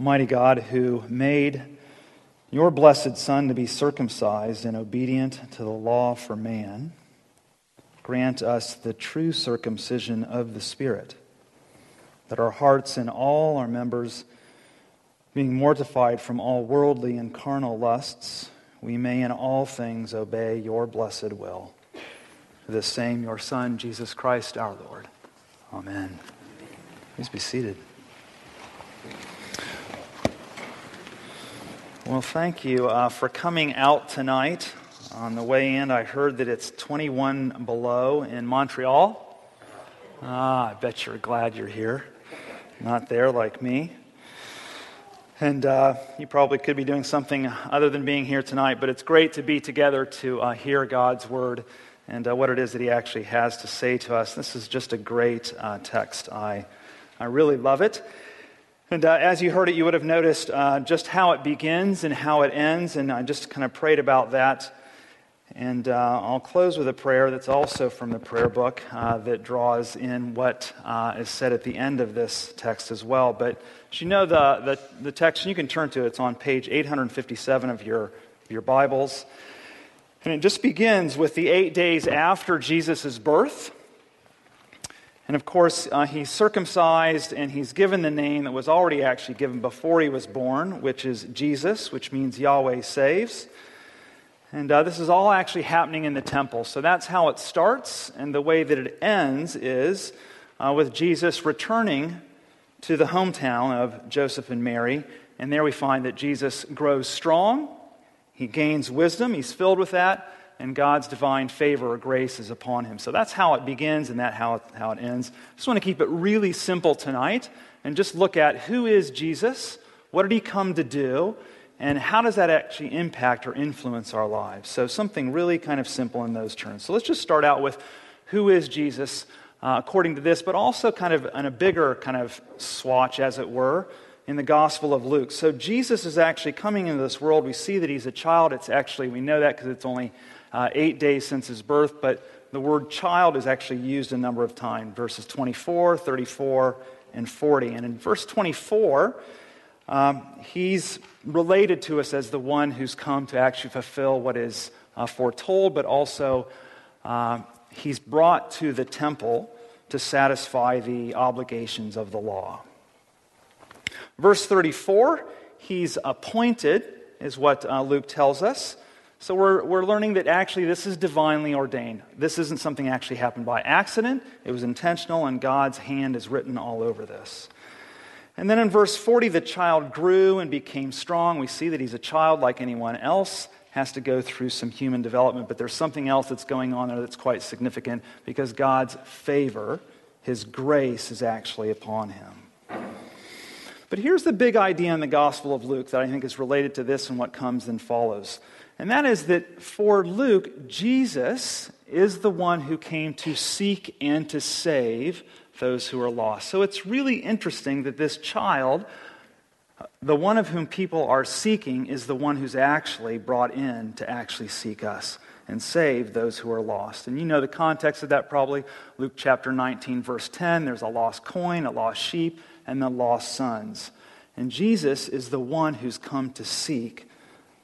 Almighty God, who made your blessed Son to be circumcised and obedient to the law for man, grant us the true circumcision of the Spirit, that our hearts and all our members, being mortified from all worldly and carnal lusts, we may in all things obey your blessed will. This same, your Son, Jesus Christ our Lord. Amen. Please be seated. Well, thank you uh, for coming out tonight. On the way in, I heard that it's 21 below in Montreal. Ah, I bet you're glad you're here, not there like me. And uh, you probably could be doing something other than being here tonight, but it's great to be together to uh, hear God's word and uh, what it is that He actually has to say to us. This is just a great uh, text. I, I really love it. And uh, as you heard it, you would have noticed uh, just how it begins and how it ends, and I just kind of prayed about that. And uh, I'll close with a prayer that's also from the prayer book uh, that draws in what uh, is said at the end of this text as well. But you know, the, the, the text, you can turn to it, it's on page 857 of your, your Bibles. And it just begins with the eight days after Jesus' birth. And of course, uh, he's circumcised and he's given the name that was already actually given before he was born, which is Jesus, which means Yahweh saves. And uh, this is all actually happening in the temple. So that's how it starts. And the way that it ends is uh, with Jesus returning to the hometown of Joseph and Mary. And there we find that Jesus grows strong, he gains wisdom, he's filled with that and God's divine favor or grace is upon him. So that's how it begins and that how it, how it ends. I just want to keep it really simple tonight and just look at who is Jesus, what did he come to do, and how does that actually impact or influence our lives. So something really kind of simple in those terms. So let's just start out with who is Jesus uh, according to this, but also kind of in a bigger kind of swatch, as it were in the Gospel of Luke. So Jesus is actually coming into this world. We see that he's a child. It's actually, we know that because it's only uh, eight days since his birth, but the word child is actually used a number of times verses 24, 34, and 40. And in verse 24, um, he's related to us as the one who's come to actually fulfill what is uh, foretold, but also uh, he's brought to the temple to satisfy the obligations of the law. Verse 34, he's appointed, is what uh, Luke tells us. So we're, we're learning that actually this is divinely ordained. This isn't something actually happened by accident, it was intentional, and God's hand is written all over this. And then in verse 40, the child grew and became strong. We see that he's a child like anyone else, has to go through some human development, but there's something else that's going on there that's quite significant because God's favor, his grace, is actually upon him. But here's the big idea in the Gospel of Luke that I think is related to this and what comes and follows. And that is that for Luke, Jesus is the one who came to seek and to save those who are lost. So it's really interesting that this child, the one of whom people are seeking, is the one who's actually brought in to actually seek us and save those who are lost. And you know the context of that probably. Luke chapter 19, verse 10 there's a lost coin, a lost sheep, and the lost sons. And Jesus is the one who's come to seek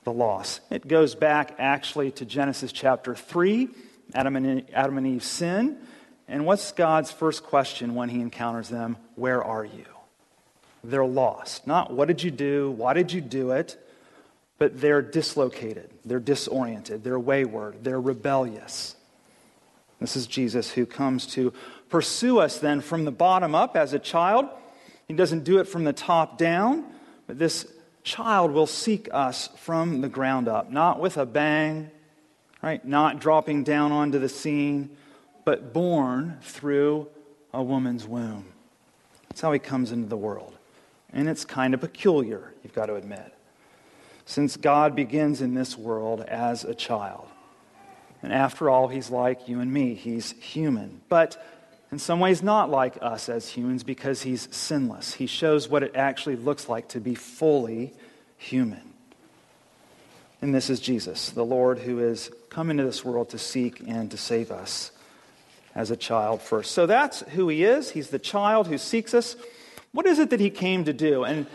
the lost. It goes back actually to Genesis chapter 3, Adam and, Adam and Eve sin. And what's God's first question when he encounters them? Where are you? They're lost. Not what did you do? Why did you do it? But they're dislocated. They're disoriented. They're wayward. They're rebellious. This is Jesus who comes to pursue us then from the bottom up as a child. He doesn't do it from the top down, but this child will seek us from the ground up, not with a bang, right? Not dropping down onto the scene, but born through a woman's womb. That's how he comes into the world. And it's kind of peculiar, you've got to admit. Since God begins in this world as a child. And after all, he's like you and me, he's human. But in some ways not like us as humans because he's sinless. He shows what it actually looks like to be fully human. And this is Jesus, the Lord who has come into this world to seek and to save us as a child first. So that's who he is. He's the child who seeks us. What is it that he came to do? And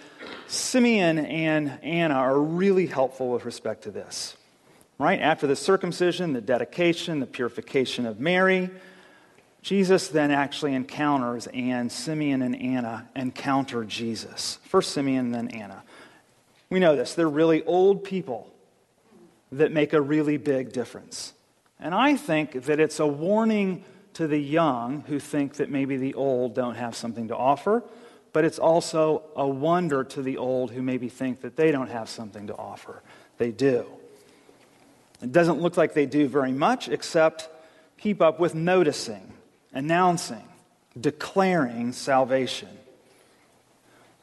Simeon and Anna are really helpful with respect to this. Right? After the circumcision, the dedication, the purification of Mary, Jesus then actually encounters, and Simeon and Anna encounter Jesus. First Simeon, then Anna. We know this. They're really old people that make a really big difference. And I think that it's a warning to the young who think that maybe the old don't have something to offer, but it's also a wonder to the old who maybe think that they don't have something to offer. They do. It doesn't look like they do very much except keep up with noticing, announcing, declaring salvation.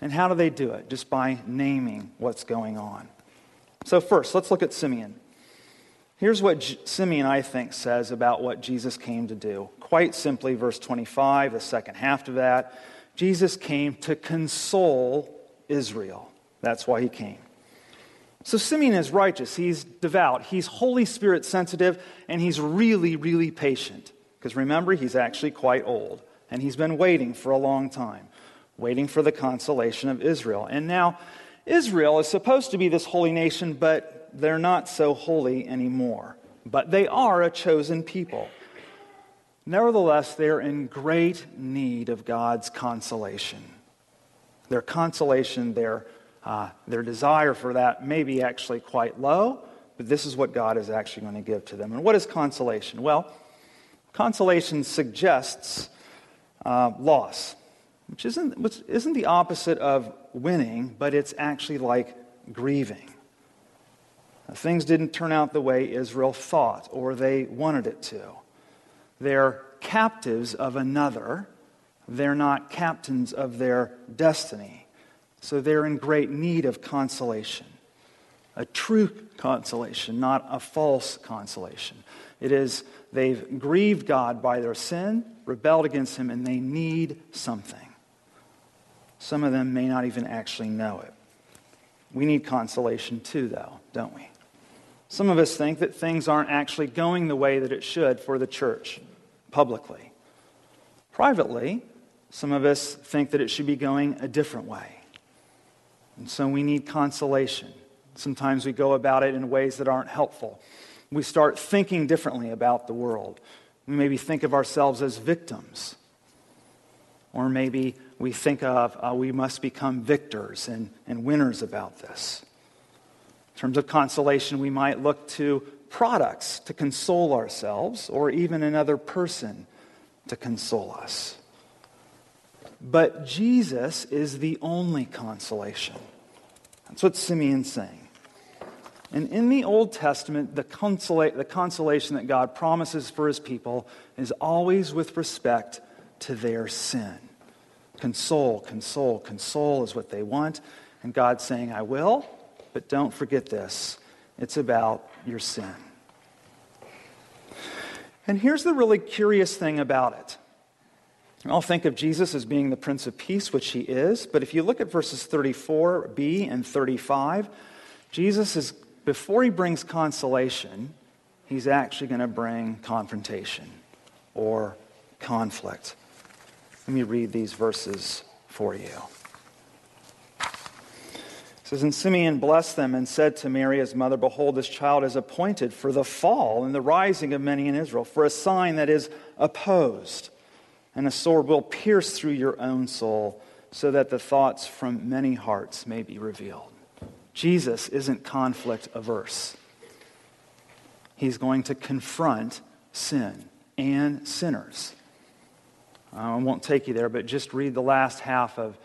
And how do they do it? Just by naming what's going on. So, first, let's look at Simeon. Here's what Simeon, I think, says about what Jesus came to do. Quite simply, verse 25, the second half of that Jesus came to console Israel. That's why he came. So Simeon is righteous, he's devout, he's Holy Spirit sensitive, and he's really, really patient. Because remember, he's actually quite old, and he's been waiting for a long time, waiting for the consolation of Israel. And now, Israel is supposed to be this holy nation, but they're not so holy anymore, but they are a chosen people. Nevertheless, they're in great need of God's consolation. Their consolation, their, uh, their desire for that may be actually quite low, but this is what God is actually going to give to them. And what is consolation? Well, consolation suggests uh, loss, which isn't, which isn't the opposite of winning, but it's actually like grieving. Things didn't turn out the way Israel thought or they wanted it to. They're captives of another, they're not captains of their destiny. So they're in great need of consolation. A true consolation, not a false consolation. It is they've grieved God by their sin, rebelled against Him, and they need something. Some of them may not even actually know it. We need consolation too, though, don't we? Some of us think that things aren't actually going the way that it should for the church publicly. Privately, some of us think that it should be going a different way. And so we need consolation. Sometimes we go about it in ways that aren't helpful. We start thinking differently about the world. We maybe think of ourselves as victims. Or maybe we think of uh, we must become victors and, and winners about this. In terms of consolation, we might look to products to console ourselves or even another person to console us. But Jesus is the only consolation. That's what Simeon's saying. And in the Old Testament, the, consola- the consolation that God promises for his people is always with respect to their sin. Console, console, console is what they want. And God's saying, I will, but don't forget this it's about your sin. And here's the really curious thing about it. I'll think of Jesus as being the Prince of Peace, which he is, but if you look at verses 34b and 35, Jesus is, before he brings consolation, he's actually going to bring confrontation or conflict. Let me read these verses for you says, And Simeon blessed them and said to Mary, his mother, Behold, this child is appointed for the fall and the rising of many in Israel, for a sign that is opposed. And a sword will pierce through your own soul, so that the thoughts from many hearts may be revealed. Jesus isn't conflict averse. He's going to confront sin and sinners. I won't take you there, but just read the last half of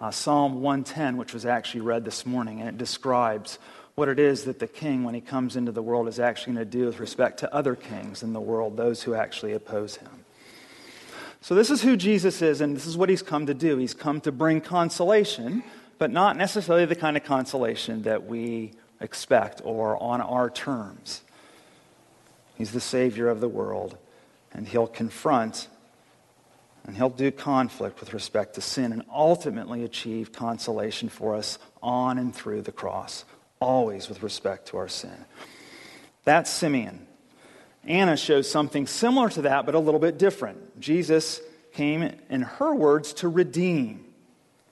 uh, Psalm 110, which was actually read this morning, and it describes what it is that the king, when he comes into the world, is actually going to do with respect to other kings in the world, those who actually oppose him. So, this is who Jesus is, and this is what he's come to do. He's come to bring consolation, but not necessarily the kind of consolation that we expect or on our terms. He's the Savior of the world, and he'll confront and he'll do conflict with respect to sin and ultimately achieve consolation for us on and through the cross, always with respect to our sin. That's Simeon. Anna shows something similar to that, but a little bit different. Jesus came, in her words, to redeem.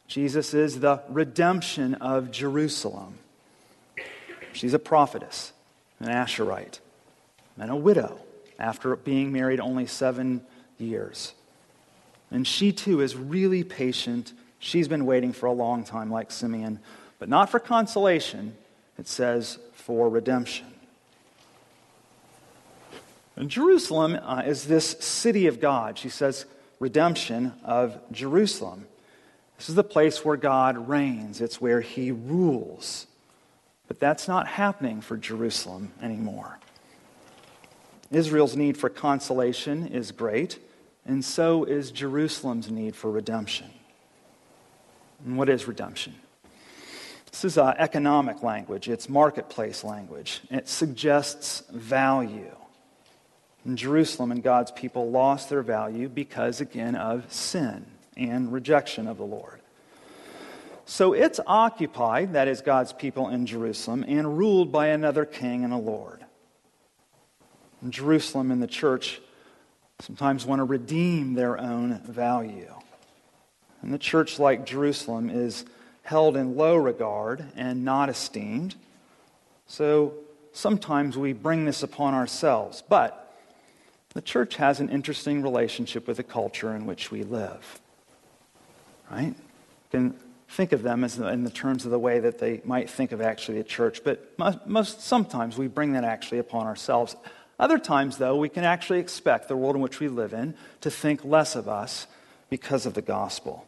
Jesus is the redemption of Jerusalem. She's a prophetess, an Asherite, and a widow after being married only seven years. And she too is really patient. She's been waiting for a long time, like Simeon, but not for consolation. It says for redemption. And Jerusalem uh, is this city of God. She says, redemption of Jerusalem. This is the place where God reigns, it's where he rules. But that's not happening for Jerusalem anymore. Israel's need for consolation is great, and so is Jerusalem's need for redemption. And what is redemption? This is uh, economic language, it's marketplace language. It suggests value. And Jerusalem and God's people lost their value because, again, of sin and rejection of the Lord. So it's occupied, that is God's people in Jerusalem, and ruled by another king and a Lord. Jerusalem and the church sometimes want to redeem their own value. And the church, like Jerusalem, is held in low regard and not esteemed. So sometimes we bring this upon ourselves. But the church has an interesting relationship with the culture in which we live. Right? You can think of them as in the terms of the way that they might think of actually a church, but most, most sometimes we bring that actually upon ourselves. Other times, though, we can actually expect the world in which we live in to think less of us because of the gospel.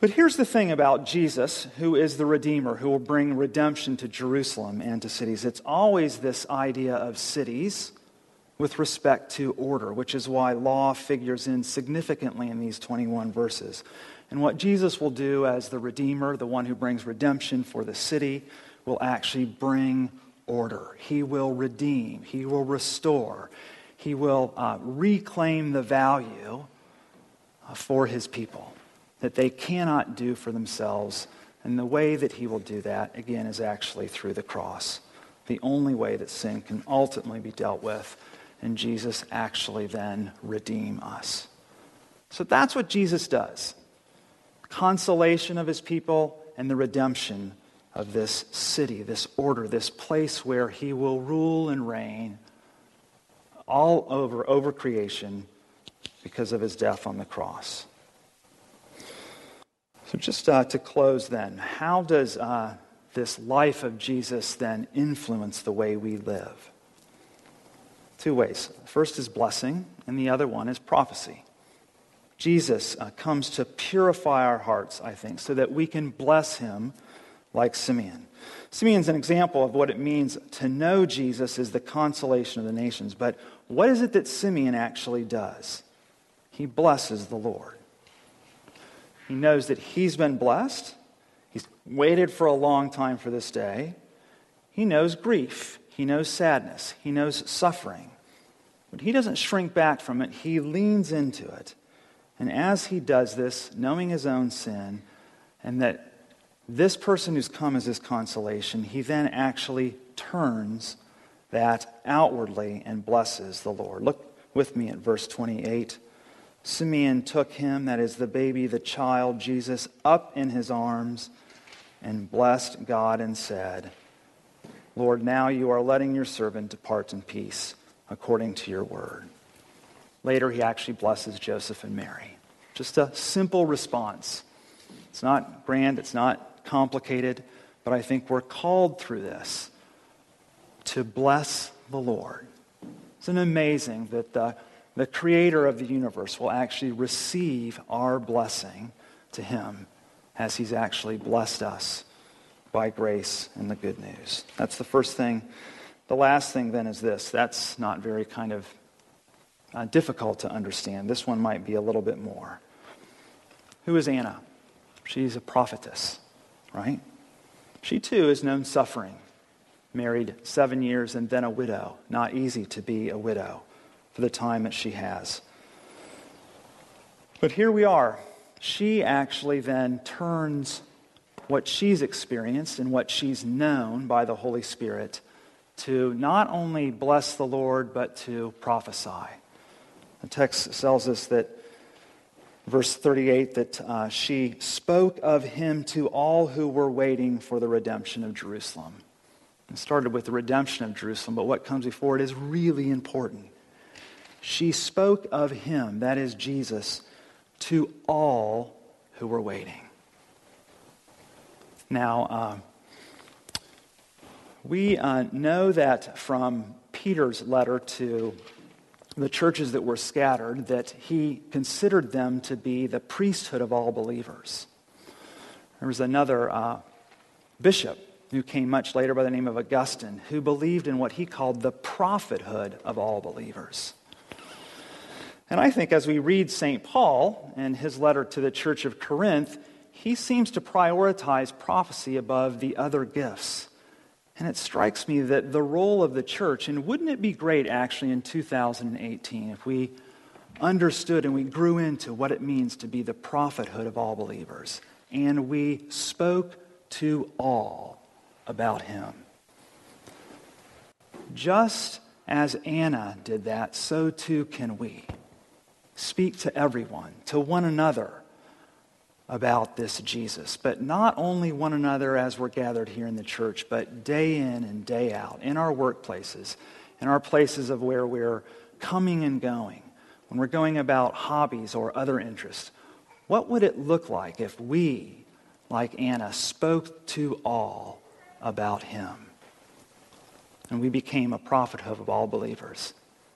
But here's the thing about Jesus, who is the Redeemer, who will bring redemption to Jerusalem and to cities. It's always this idea of cities with respect to order, which is why law figures in significantly in these 21 verses. And what Jesus will do as the Redeemer, the one who brings redemption for the city, will actually bring order. He will redeem, He will restore, He will uh, reclaim the value uh, for His people that they cannot do for themselves. And the way that He will do that, again, is actually through the cross. The only way that sin can ultimately be dealt with and Jesus actually then redeem us. So that's what Jesus does consolation of his people and the redemption of this city, this order, this place where he will rule and reign all over, over creation because of his death on the cross. So, just uh, to close then, how does uh, this life of Jesus then influence the way we live? Two ways. First is blessing, and the other one is prophecy. Jesus uh, comes to purify our hearts, I think, so that we can bless him like Simeon. Simeon's an example of what it means to know Jesus is the consolation of the nations. But what is it that Simeon actually does? He blesses the Lord. He knows that he's been blessed. He's waited for a long time for this day. He knows grief. He knows sadness. He knows suffering. But he doesn't shrink back from it, he leans into it. And as he does this, knowing his own sin, and that this person who's come as his consolation, he then actually turns that outwardly and blesses the Lord. Look with me at verse 28. Simeon took him, that is the baby, the child, Jesus, up in his arms and blessed God and said, Lord, now you are letting your servant depart in peace according to your word. Later, he actually blesses Joseph and Mary. Just a simple response. It's not grand, it's not complicated, but I think we're called through this to bless the Lord. Isn't it amazing that the, the creator of the universe will actually receive our blessing to him as he's actually blessed us by grace and the good news? That's the first thing the last thing then is this that's not very kind of uh, difficult to understand. This one might be a little bit more. Who is Anna? She's a prophetess, right? She too has known suffering. Married seven years and then a widow. Not easy to be a widow for the time that she has. But here we are. She actually then turns what she's experienced and what she's known by the Holy Spirit to not only bless the Lord, but to prophesy. The text tells us that verse 38 that uh, she spoke of him to all who were waiting for the redemption of Jerusalem. It started with the redemption of Jerusalem, but what comes before it is really important. She spoke of him, that is Jesus, to all who were waiting. Now, uh, we uh, know that from Peter's letter to the churches that were scattered that he considered them to be the priesthood of all believers. There was another uh, bishop who came much later by the name of Augustine who believed in what he called the prophethood of all believers. And I think as we read St. Paul and his letter to the church of Corinth, he seems to prioritize prophecy above the other gifts. And it strikes me that the role of the church, and wouldn't it be great actually in 2018 if we understood and we grew into what it means to be the prophethood of all believers, and we spoke to all about him. Just as Anna did that, so too can we. Speak to everyone, to one another about this Jesus. But not only one another as we're gathered here in the church, but day in and day out, in our workplaces, in our places of where we're coming and going, when we're going about hobbies or other interests. What would it look like if we, like Anna, spoke to all about him? And we became a prophethood of all believers.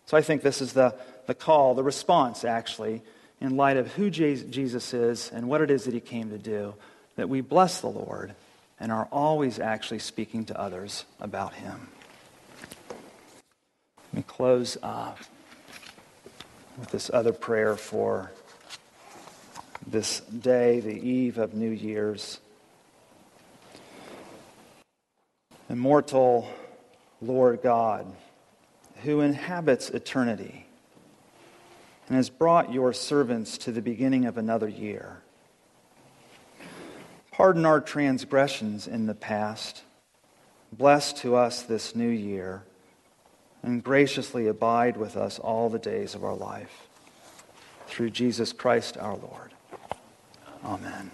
So I think this is the, the call, the response, actually, in light of who Jesus is and what it is that he came to do, that we bless the Lord and are always actually speaking to others about him. Let me close uh, with this other prayer for this day, the eve of New Year's. Immortal Lord God, who inhabits eternity and has brought your servants to the beginning of another year. Pardon our transgressions in the past. Bless to us this new year, and graciously abide with us all the days of our life. Through Jesus Christ our Lord. Amen.